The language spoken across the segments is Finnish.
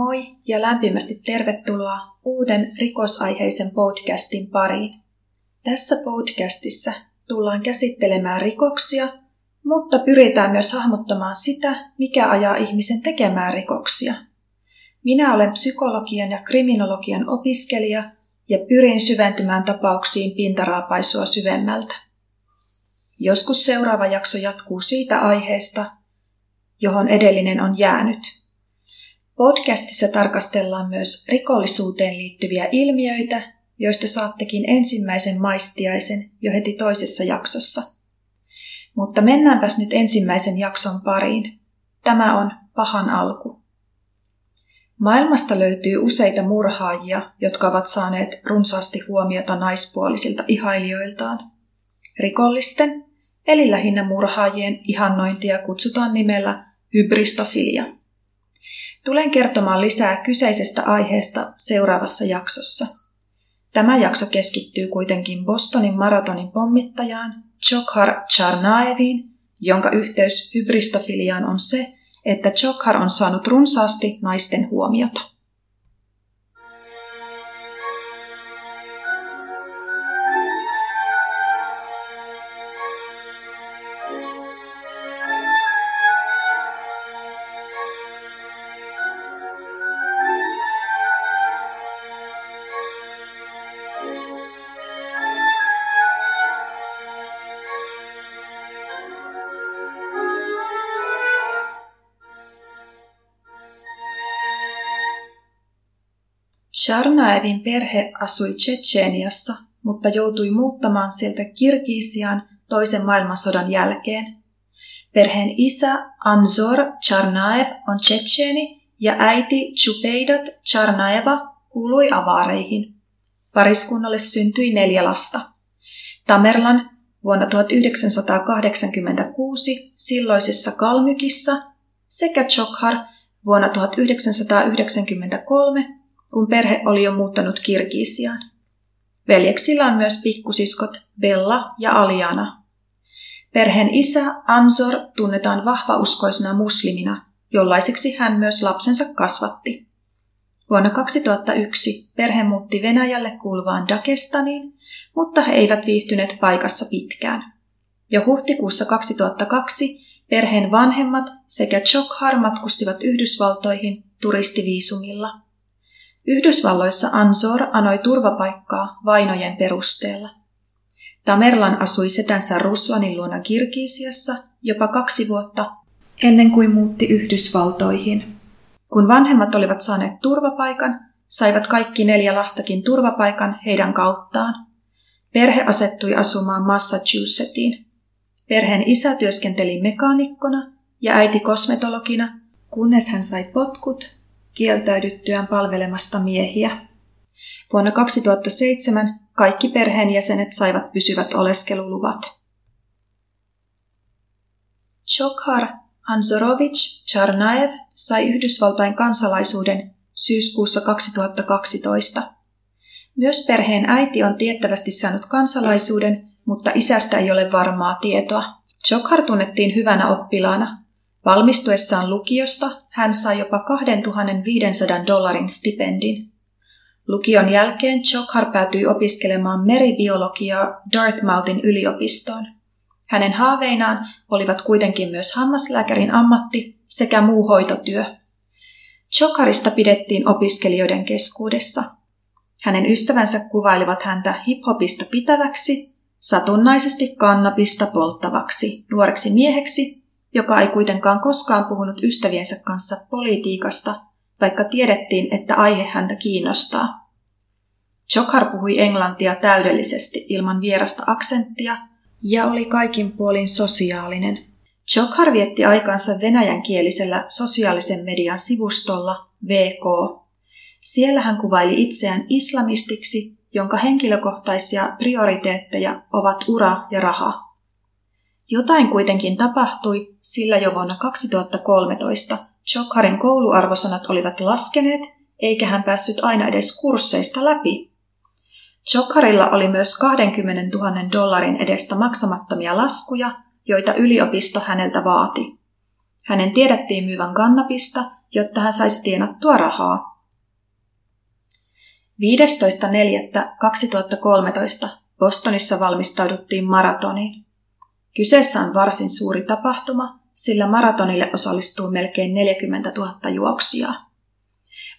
Moi ja lämpimästi tervetuloa uuden rikosaiheisen podcastin pariin. Tässä podcastissa tullaan käsittelemään rikoksia, mutta pyritään myös hahmottamaan sitä, mikä ajaa ihmisen tekemään rikoksia. Minä olen psykologian ja kriminologian opiskelija ja pyrin syventymään tapauksiin pintaraapaisua syvemmältä. Joskus seuraava jakso jatkuu siitä aiheesta, johon edellinen on jäänyt – Podcastissa tarkastellaan myös rikollisuuteen liittyviä ilmiöitä, joista saattekin ensimmäisen maistiaisen jo heti toisessa jaksossa. Mutta mennäänpäs nyt ensimmäisen jakson pariin. Tämä on pahan alku. Maailmasta löytyy useita murhaajia, jotka ovat saaneet runsaasti huomiota naispuolisilta ihailijoiltaan. Rikollisten, eli lähinnä murhaajien ihannointia kutsutaan nimellä hybristofilia – Tulen kertomaan lisää kyseisestä aiheesta seuraavassa jaksossa. Tämä jakso keskittyy kuitenkin Bostonin maratonin pommittajaan Chokhar Charnaeviin, jonka yhteys hybristofiliaan on se, että Chokhar on saanut runsaasti naisten huomiota. Sharnaevin perhe asui Tsetseeniassa, mutta joutui muuttamaan sieltä Kirgisiaan toisen maailmansodan jälkeen. Perheen isä Anzor Charnaev on Tsetseeni ja äiti Chupeidat Charnaeva kuului avaareihin. Pariskunnalle syntyi neljä lasta. Tamerlan vuonna 1986 silloisessa Kalmykissa sekä Chokhar vuonna 1993 kun perhe oli jo muuttanut Kirgisiaan. Veljeksillä on myös pikkusiskot Bella ja Aliana. Perheen isä Ansor tunnetaan vahvauskoisena muslimina, jollaiseksi hän myös lapsensa kasvatti. Vuonna 2001 perhe muutti Venäjälle kuuluvaan Dagestaniin, mutta he eivät viihtyneet paikassa pitkään. Jo huhtikuussa 2002 perheen vanhemmat sekä Chokhar matkustivat Yhdysvaltoihin turistiviisumilla – Yhdysvalloissa Ansor anoi turvapaikkaa vainojen perusteella. Tamerlan asui setänsä Ruslanin luona Kirkiisiassa jopa kaksi vuotta ennen kuin muutti Yhdysvaltoihin. Kun vanhemmat olivat saaneet turvapaikan, saivat kaikki neljä lastakin turvapaikan heidän kauttaan. Perhe asettui asumaan Massachusettiin. Perheen isä työskenteli mekaanikkona ja äiti kosmetologina, kunnes hän sai potkut kieltäydyttyään palvelemasta miehiä. Vuonna 2007 kaikki perheenjäsenet saivat pysyvät oleskeluluvat. Chokhar Anzorovich Charnaev sai Yhdysvaltain kansalaisuuden syyskuussa 2012. Myös perheen äiti on tiettävästi saanut kansalaisuuden, mutta isästä ei ole varmaa tietoa. Chokhar tunnettiin hyvänä oppilaana. Valmistuessaan lukiosta hän sai jopa 2500 dollarin stipendin. Lukion jälkeen Chokhar päätyi opiskelemaan meribiologiaa Dartmouthin yliopistoon. Hänen haaveinaan olivat kuitenkin myös hammaslääkärin ammatti sekä muu hoitotyö. Chokharista pidettiin opiskelijoiden keskuudessa. Hänen ystävänsä kuvailivat häntä hiphopista pitäväksi, satunnaisesti kannabista polttavaksi, nuoreksi mieheksi joka ei kuitenkaan koskaan puhunut ystäviensä kanssa politiikasta, vaikka tiedettiin, että aihe häntä kiinnostaa. Chokhar puhui englantia täydellisesti ilman vierasta aksenttia ja oli kaikin puolin sosiaalinen. Chokhar vietti aikansa venäjänkielisellä sosiaalisen median sivustolla VK. Siellä hän kuvaili itseään islamistiksi, jonka henkilökohtaisia prioriteetteja ovat ura ja raha. Jotain kuitenkin tapahtui, sillä jo vuonna 2013 Chokharin kouluarvosanat olivat laskeneet, eikä hän päässyt aina edes kursseista läpi. Chokharilla oli myös 20 000 dollarin edestä maksamattomia laskuja, joita yliopisto häneltä vaati. Hänen tiedettiin myyvän kannabista jotta hän saisi tienattua rahaa. 15.4.2013 Bostonissa valmistauduttiin maratoniin. Kyseessä on varsin suuri tapahtuma, sillä maratonille osallistuu melkein 40 000 juoksijaa.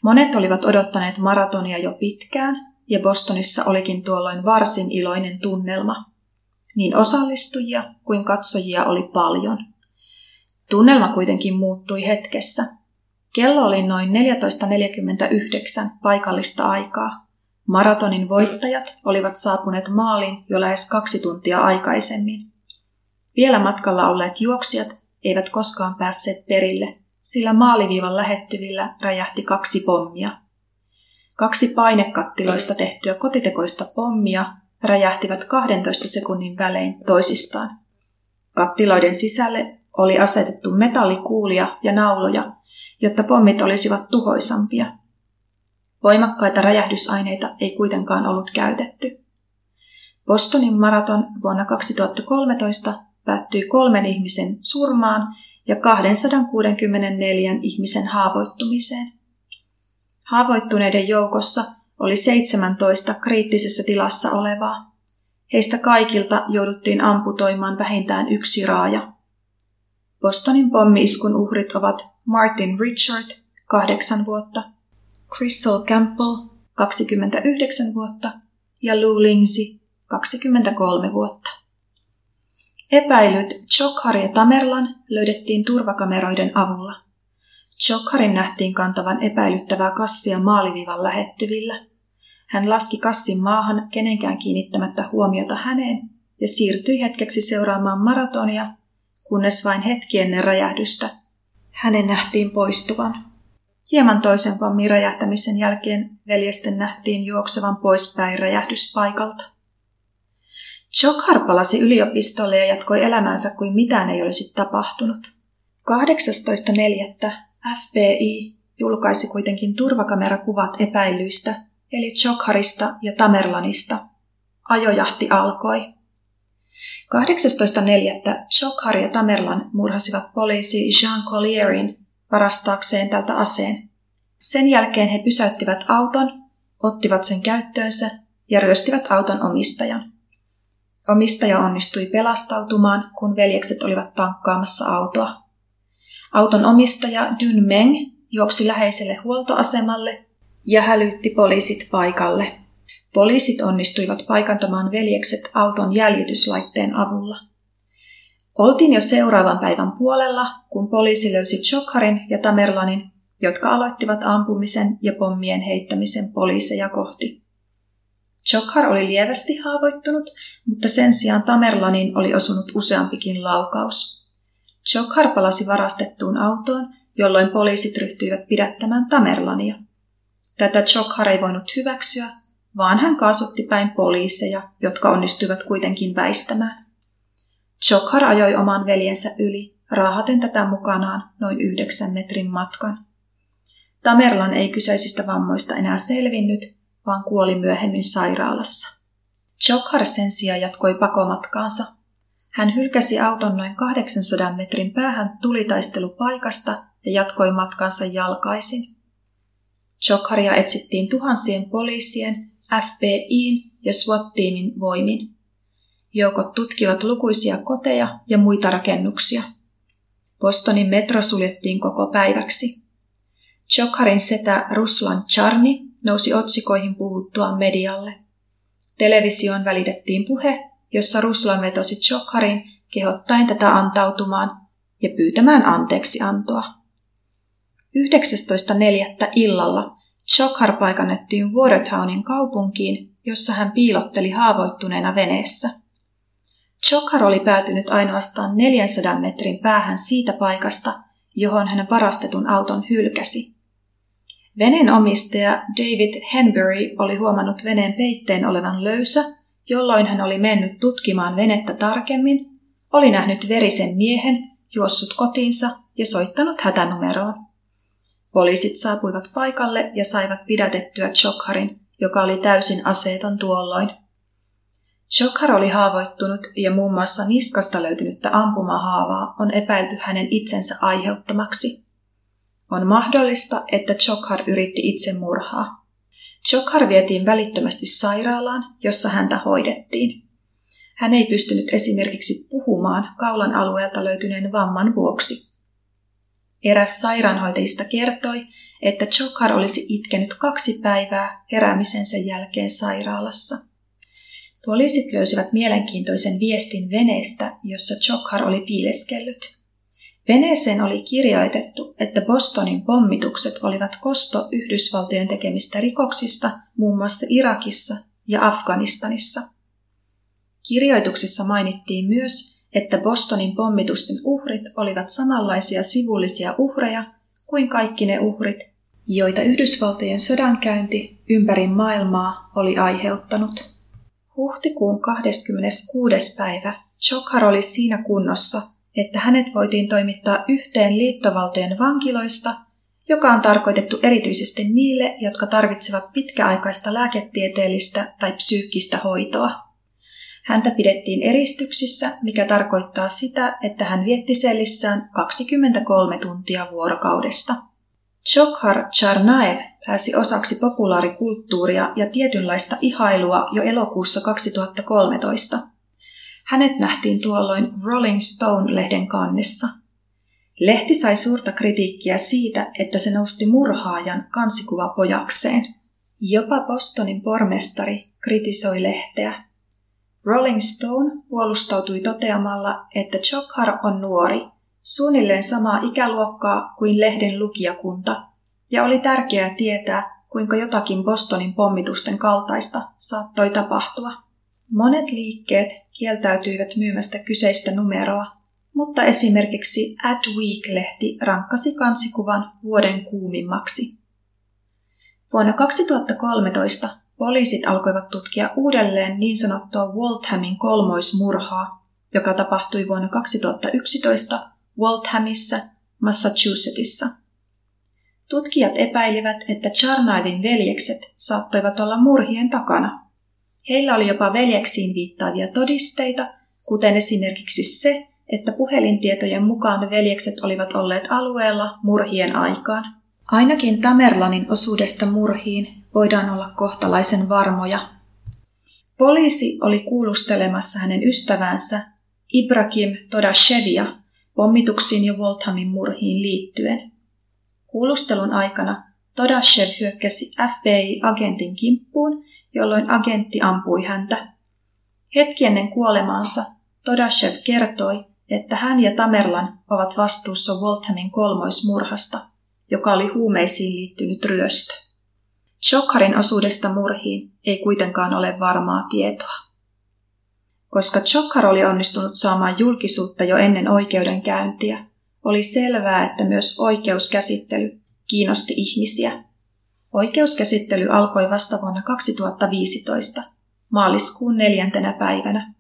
Monet olivat odottaneet maratonia jo pitkään, ja Bostonissa olikin tuolloin varsin iloinen tunnelma. Niin osallistujia kuin katsojia oli paljon. Tunnelma kuitenkin muuttui hetkessä. Kello oli noin 14.49 paikallista aikaa. Maratonin voittajat olivat saapuneet maaliin jo lähes kaksi tuntia aikaisemmin. Vielä matkalla olleet juoksijat eivät koskaan päässeet perille, sillä maaliviivan lähettyvillä räjähti kaksi pommia. Kaksi painekattiloista tehtyä kotitekoista pommia räjähtivät 12 sekunnin välein toisistaan. Kattiloiden sisälle oli asetettu metallikuulia ja nauloja, jotta pommit olisivat tuhoisampia. Voimakkaita räjähdysaineita ei kuitenkaan ollut käytetty. Bostonin maraton vuonna 2013 päättyi kolmen ihmisen surmaan ja 264 ihmisen haavoittumiseen. Haavoittuneiden joukossa oli 17 kriittisessä tilassa olevaa. Heistä kaikilta jouduttiin amputoimaan vähintään yksi raaja. Bostonin pommiiskun uhrit ovat Martin Richard, 8 vuotta, Crystal Campbell, 29 vuotta, ja Lou Lindsay, 23 vuotta. Epäilyt Chokhar ja Tamerlan löydettiin turvakameroiden avulla. Chokharin nähtiin kantavan epäilyttävää kassia maalivivan lähettyvillä. Hän laski kassin maahan kenenkään kiinnittämättä huomiota häneen ja siirtyi hetkeksi seuraamaan maratonia, kunnes vain hetki ennen räjähdystä hänen nähtiin poistuvan. Hieman toisen pommin räjähtämisen jälkeen veljesten nähtiin juoksevan poispäin räjähdyspaikalta. Chokhar palasi yliopistolle ja jatkoi elämäänsä kuin mitään ei olisi tapahtunut. 18.4. FBI julkaisi kuitenkin turvakamerakuvat epäilyistä, eli Chokharista ja Tamerlanista. Ajojahti alkoi. 18.4. Chokhar ja Tamerlan murhasivat poliisi Jean Collierin varastaakseen tältä aseen. Sen jälkeen he pysäyttivät auton, ottivat sen käyttöönsä ja ryöstivät auton omistajan. Omistaja onnistui pelastautumaan, kun veljekset olivat tankkaamassa autoa. Auton omistaja Dun Meng juoksi läheiselle huoltoasemalle ja hälytti poliisit paikalle. Poliisit onnistuivat paikantamaan veljekset auton jäljityslaitteen avulla. Oltiin jo seuraavan päivän puolella, kun poliisi löysi Chokharin ja Tamerlanin, jotka aloittivat ampumisen ja pommien heittämisen poliiseja kohti. Chokhar oli lievästi haavoittunut, mutta sen sijaan Tamerlanin oli osunut useampikin laukaus. Chokhar palasi varastettuun autoon, jolloin poliisit ryhtyivät pidättämään Tamerlania. Tätä Chokhar ei voinut hyväksyä, vaan hän kaasutti päin poliiseja, jotka onnistuivat kuitenkin väistämään. Chokhar ajoi oman veljensä yli, raahaten tätä mukanaan noin yhdeksän metrin matkan. Tamerlan ei kyseisistä vammoista enää selvinnyt, vaan kuoli myöhemmin sairaalassa. Chokhar sen sijaan jatkoi pakomatkaansa. Hän hylkäsi auton noin 800 metrin päähän tulitaistelupaikasta ja jatkoi matkansa jalkaisin. Chokharia etsittiin tuhansien poliisien, FBIin ja SWAT-tiimin voimin. Joukot tutkivat lukuisia koteja ja muita rakennuksia. Bostonin metro suljettiin koko päiväksi. Chokharin setä Ruslan Charni nousi otsikoihin puhuttua medialle. Televisioon välitettiin puhe, jossa Ruslan vetosi Chokharin kehottaen tätä antautumaan ja pyytämään anteeksi antoa. 19.4. illalla Chokhar paikannettiin Watertownin kaupunkiin, jossa hän piilotteli haavoittuneena veneessä. Chokhar oli päätynyt ainoastaan 400 metrin päähän siitä paikasta, johon hän varastetun auton hylkäsi. Veneen omistaja David Henbury oli huomannut veneen peitteen olevan löysä, jolloin hän oli mennyt tutkimaan venettä tarkemmin, oli nähnyt verisen miehen, juossut kotiinsa ja soittanut hätänumeroon. Poliisit saapuivat paikalle ja saivat pidätettyä Chokharin, joka oli täysin aseeton tuolloin. Chokhar oli haavoittunut ja muun muassa niskasta löytynyttä ampumahaavaa on epäilty hänen itsensä aiheuttamaksi. On mahdollista, että Chokhar yritti itsemurhaa. Chokhar vietiin välittömästi sairaalaan, jossa häntä hoidettiin. Hän ei pystynyt esimerkiksi puhumaan kaulan alueelta löytyneen vamman vuoksi. Eräs sairaanhoitajista kertoi, että Chokhar olisi itkenyt kaksi päivää heräämisensä jälkeen sairaalassa. Poliisit löysivät mielenkiintoisen viestin veneestä, jossa Chokhar oli piileskellyt. Veneeseen oli kirjoitettu, että Bostonin pommitukset olivat kosto Yhdysvaltojen tekemistä rikoksista muun muassa Irakissa ja Afganistanissa. Kirjoituksissa mainittiin myös, että Bostonin pommitusten uhrit olivat samanlaisia sivullisia uhreja kuin kaikki ne uhrit, joita Yhdysvaltojen sodankäynti ympäri maailmaa oli aiheuttanut. Huhtikuun 26. päivä Chokhar oli siinä kunnossa, että hänet voitiin toimittaa yhteen liittovaltojen vankiloista, joka on tarkoitettu erityisesti niille, jotka tarvitsevat pitkäaikaista lääketieteellistä tai psyykkistä hoitoa. Häntä pidettiin eristyksissä, mikä tarkoittaa sitä, että hän vietti sellissään 23 tuntia vuorokaudesta. Chokhar Charnaev pääsi osaksi populaarikulttuuria ja tietynlaista ihailua jo elokuussa 2013. Hänet nähtiin tuolloin Rolling Stone-lehden kannessa. Lehti sai suurta kritiikkiä siitä, että se nosti murhaajan kansikuvapojakseen. Jopa Bostonin pormestari kritisoi lehteä. Rolling Stone puolustautui toteamalla, että Chokhar on nuori, suunnilleen samaa ikäluokkaa kuin lehden lukijakunta, ja oli tärkeää tietää, kuinka jotakin Bostonin pommitusten kaltaista saattoi tapahtua. Monet liikkeet kieltäytyivät myymästä kyseistä numeroa, mutta esimerkiksi Adweek-lehti rankkasi kansikuvan vuoden kuumimmaksi. Vuonna 2013 poliisit alkoivat tutkia uudelleen niin sanottua Walthamin kolmoismurhaa, joka tapahtui vuonna 2011 Walthamissa, Massachusettsissa. Tutkijat epäilivät, että Charnaivin veljekset saattoivat olla murhien takana. Heillä oli jopa veljeksiin viittaavia todisteita, kuten esimerkiksi se, että puhelintietojen mukaan veljekset olivat olleet alueella murhien aikaan. Ainakin Tamerlanin osuudesta murhiin voidaan olla kohtalaisen varmoja. Poliisi oli kuulustelemassa hänen ystävänsä Ibrahim Todashevia pommituksiin ja Walthamin murhiin liittyen. Kuulustelun aikana Todashev hyökkäsi FBI-agentin kimppuun, jolloin agentti ampui häntä. Hetki ennen kuolemaansa Todashev kertoi, että hän ja Tamerlan ovat vastuussa Walthamin kolmoismurhasta, joka oli huumeisiin liittynyt ryöstö. Chokharin osuudesta murhiin ei kuitenkaan ole varmaa tietoa. Koska Chokhar oli onnistunut saamaan julkisuutta jo ennen oikeudenkäyntiä, oli selvää, että myös oikeuskäsittely kiinnosti ihmisiä. Oikeuskäsittely alkoi vasta vuonna 2015, maaliskuun neljäntenä päivänä.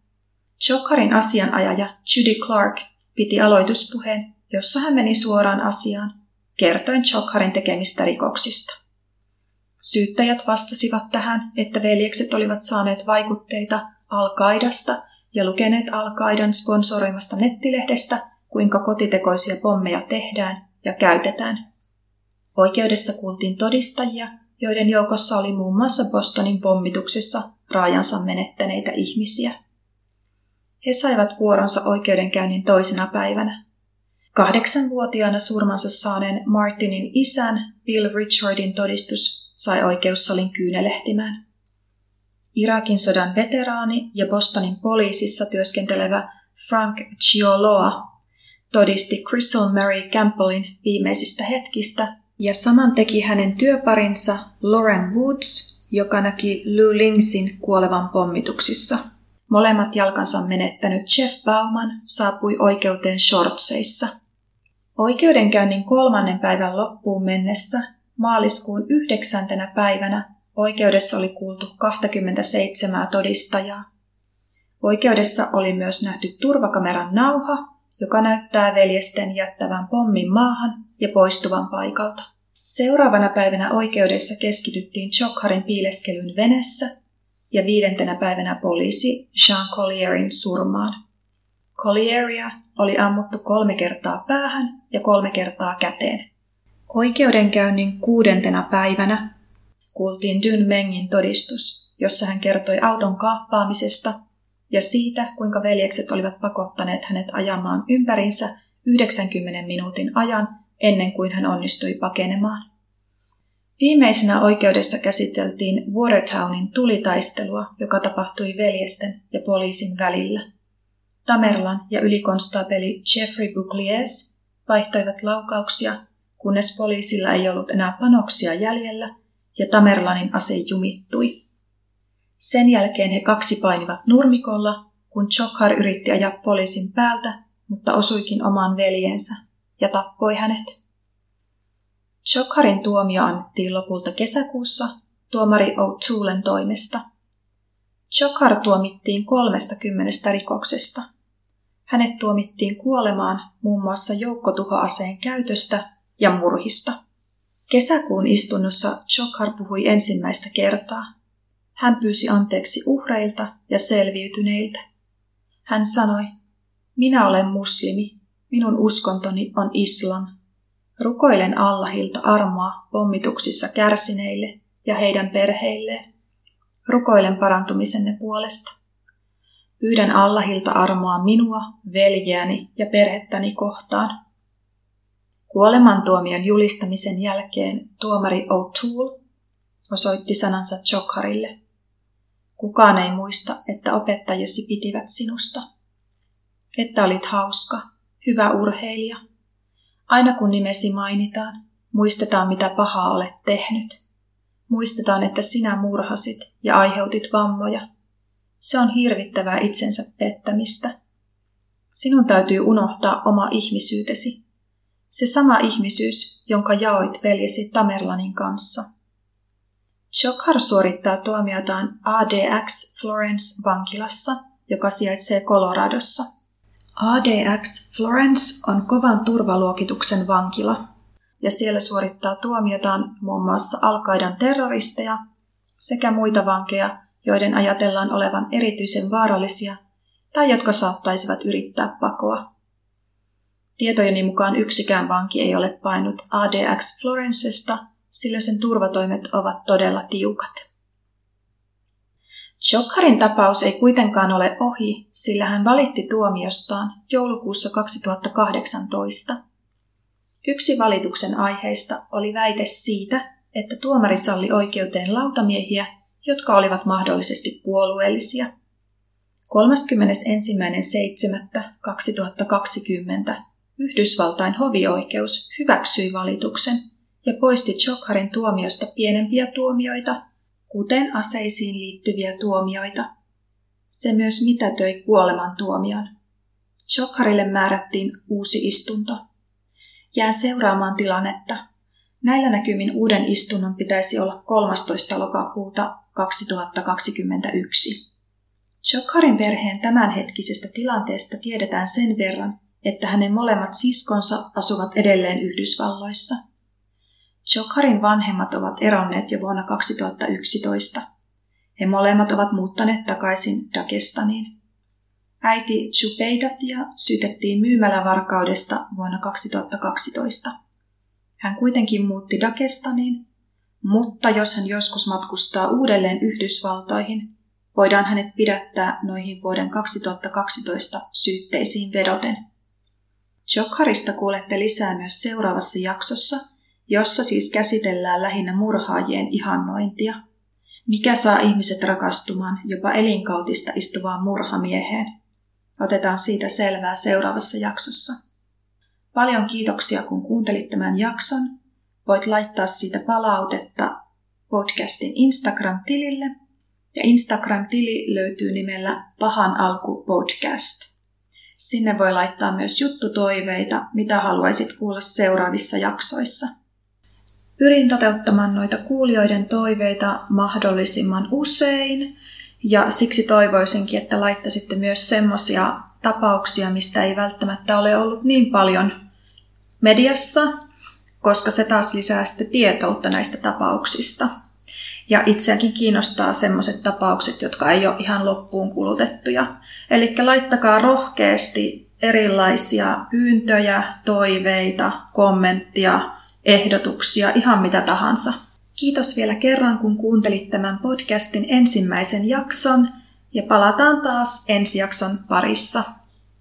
Chokharin asianajaja Judy Clark piti aloituspuheen, jossa hän meni suoraan asiaan, kertoen Chokharin tekemistä rikoksista. Syyttäjät vastasivat tähän, että veljekset olivat saaneet vaikutteita Al-Qaidasta ja lukeneet Al-Qaidan sponsoroimasta nettilehdestä, kuinka kotitekoisia pommeja tehdään ja käytetään. Oikeudessa kuultiin todistajia, joiden joukossa oli muun muassa Bostonin pommituksessa raajansa menettäneitä ihmisiä. He saivat vuoronsa oikeudenkäynnin toisena päivänä. Kahdeksanvuotiaana surmansa saaneen Martinin isän Bill Richardin todistus sai oikeussalin kyynelehtimään. Irakin sodan veteraani ja Bostonin poliisissa työskentelevä Frank Chioloa todisti Crystal Mary Campbellin viimeisistä hetkistä ja saman teki hänen työparinsa Lauren Woods, joka näki Lou Lingsin kuolevan pommituksissa. Molemmat jalkansa menettänyt Jeff Bauman saapui oikeuteen Shortseissa. Oikeudenkäynnin kolmannen päivän loppuun mennessä maaliskuun yhdeksäntenä päivänä Oikeudessa oli kuultu 27 todistajaa. Oikeudessa oli myös nähty turvakameran nauha, joka näyttää veljesten jättävän pommin maahan ja poistuvan paikalta. Seuraavana päivänä oikeudessa keskityttiin Chokharin piileskelyn venessä ja viidentenä päivänä poliisi Jean Collierin surmaan. Collieria oli ammuttu kolme kertaa päähän ja kolme kertaa käteen. Oikeudenkäynnin kuudentena päivänä kuultiin Dyn Mengin todistus, jossa hän kertoi auton kaappaamisesta ja siitä, kuinka veljekset olivat pakottaneet hänet ajamaan ympärinsä 90 minuutin ajan ennen kuin hän onnistui pakenemaan. Viimeisenä oikeudessa käsiteltiin Watertownin tulitaistelua, joka tapahtui veljesten ja poliisin välillä. Tamerlan ja ylikonstaapeli Jeffrey Boucliers vaihtoivat laukauksia, kunnes poliisilla ei ollut enää panoksia jäljellä ja Tamerlanin ase jumittui. Sen jälkeen he kaksi painivat nurmikolla, kun Chokhar yritti ajaa poliisin päältä, mutta osuikin omaan veljensä ja tappoi hänet. Chokharin tuomio annettiin lopulta kesäkuussa tuomari O'Toolen toimesta. Chokhar tuomittiin kolmesta kymmenestä rikoksesta. Hänet tuomittiin kuolemaan muun muassa joukkotuhoaseen käytöstä ja murhista. Kesäkuun istunnossa Chokhar puhui ensimmäistä kertaa. Hän pyysi anteeksi uhreilta ja selviytyneiltä. Hän sanoi, minä olen muslimi, minun uskontoni on islam. Rukoilen Allahilta armoa pommituksissa kärsineille ja heidän perheilleen. Rukoilen parantumisenne puolesta. Pyydän Allahilta armoa minua, veljeäni ja perhettäni kohtaan. Kuolemantuomion julistamisen jälkeen tuomari O'Toole osoitti sanansa Chokharille. Kukaan ei muista, että opettajasi pitivät sinusta. Että olit hauska, hyvä urheilija – Aina kun nimesi mainitaan, muistetaan mitä pahaa olet tehnyt. Muistetaan, että sinä murhasit ja aiheutit vammoja. Se on hirvittävää itsensä pettämistä. Sinun täytyy unohtaa oma ihmisyytesi. Se sama ihmisyys, jonka jaoit veljesi Tamerlanin kanssa. Chokhar suorittaa tuomiotaan ADX Florence vankilassa, joka sijaitsee Coloradossa – ADX Florence on kovan turvaluokituksen vankila, ja siellä suorittaa tuomiotaan muun muassa Alkaidan terroristeja sekä muita vankeja, joiden ajatellaan olevan erityisen vaarallisia tai jotka saattaisivat yrittää pakoa. Tietojeni mukaan yksikään vanki ei ole painut ADX Florencesta, sillä sen turvatoimet ovat todella tiukat. Chokharin tapaus ei kuitenkaan ole ohi, sillä hän valitti tuomiostaan joulukuussa 2018. Yksi valituksen aiheista oli väite siitä, että tuomari salli oikeuteen lautamiehiä, jotka olivat mahdollisesti puolueellisia. 31.7.2020 Yhdysvaltain hovioikeus hyväksyi valituksen ja poisti Chokharin tuomiosta pienempiä tuomioita kuten aseisiin liittyviä tuomioita. Se myös mitätöi kuolemantuomion. Chokharille määrättiin uusi istunto. Jään seuraamaan tilannetta. Näillä näkymin uuden istunnon pitäisi olla 13. lokakuuta 2021. Chokharin perheen tämänhetkisestä tilanteesta tiedetään sen verran, että hänen molemmat siskonsa asuvat edelleen Yhdysvalloissa – Chokharin vanhemmat ovat eronneet jo vuonna 2011. He molemmat ovat muuttaneet takaisin Dagestaniin. Äiti Chupeidatia syytettiin myymälävarkaudesta vuonna 2012. Hän kuitenkin muutti Dagestaniin, mutta jos hän joskus matkustaa uudelleen Yhdysvaltoihin, voidaan hänet pidättää noihin vuoden 2012 syytteisiin vedoten. Chokharista kuulette lisää myös seuraavassa jaksossa – jossa siis käsitellään lähinnä murhaajien ihannointia. Mikä saa ihmiset rakastumaan jopa elinkautista istuvaan murhamieheen? Otetaan siitä selvää seuraavassa jaksossa. Paljon kiitoksia, kun kuuntelit tämän jakson. Voit laittaa siitä palautetta podcastin Instagram-tilille. Ja Instagram-tili löytyy nimellä Pahan alku podcast. Sinne voi laittaa myös juttutoiveita, mitä haluaisit kuulla seuraavissa jaksoissa. Pyrin toteuttamaan noita kuulijoiden toiveita mahdollisimman usein ja siksi toivoisinkin, että laittaisitte myös semmoisia tapauksia, mistä ei välttämättä ole ollut niin paljon mediassa, koska se taas lisää sitten tietoutta näistä tapauksista. Ja itseäkin kiinnostaa semmoiset tapaukset, jotka ei ole ihan loppuun kulutettuja. Eli laittakaa rohkeasti erilaisia pyyntöjä, toiveita, kommenttia ehdotuksia, ihan mitä tahansa. Kiitos vielä kerran, kun kuuntelit tämän podcastin ensimmäisen jakson ja palataan taas ensi jakson parissa.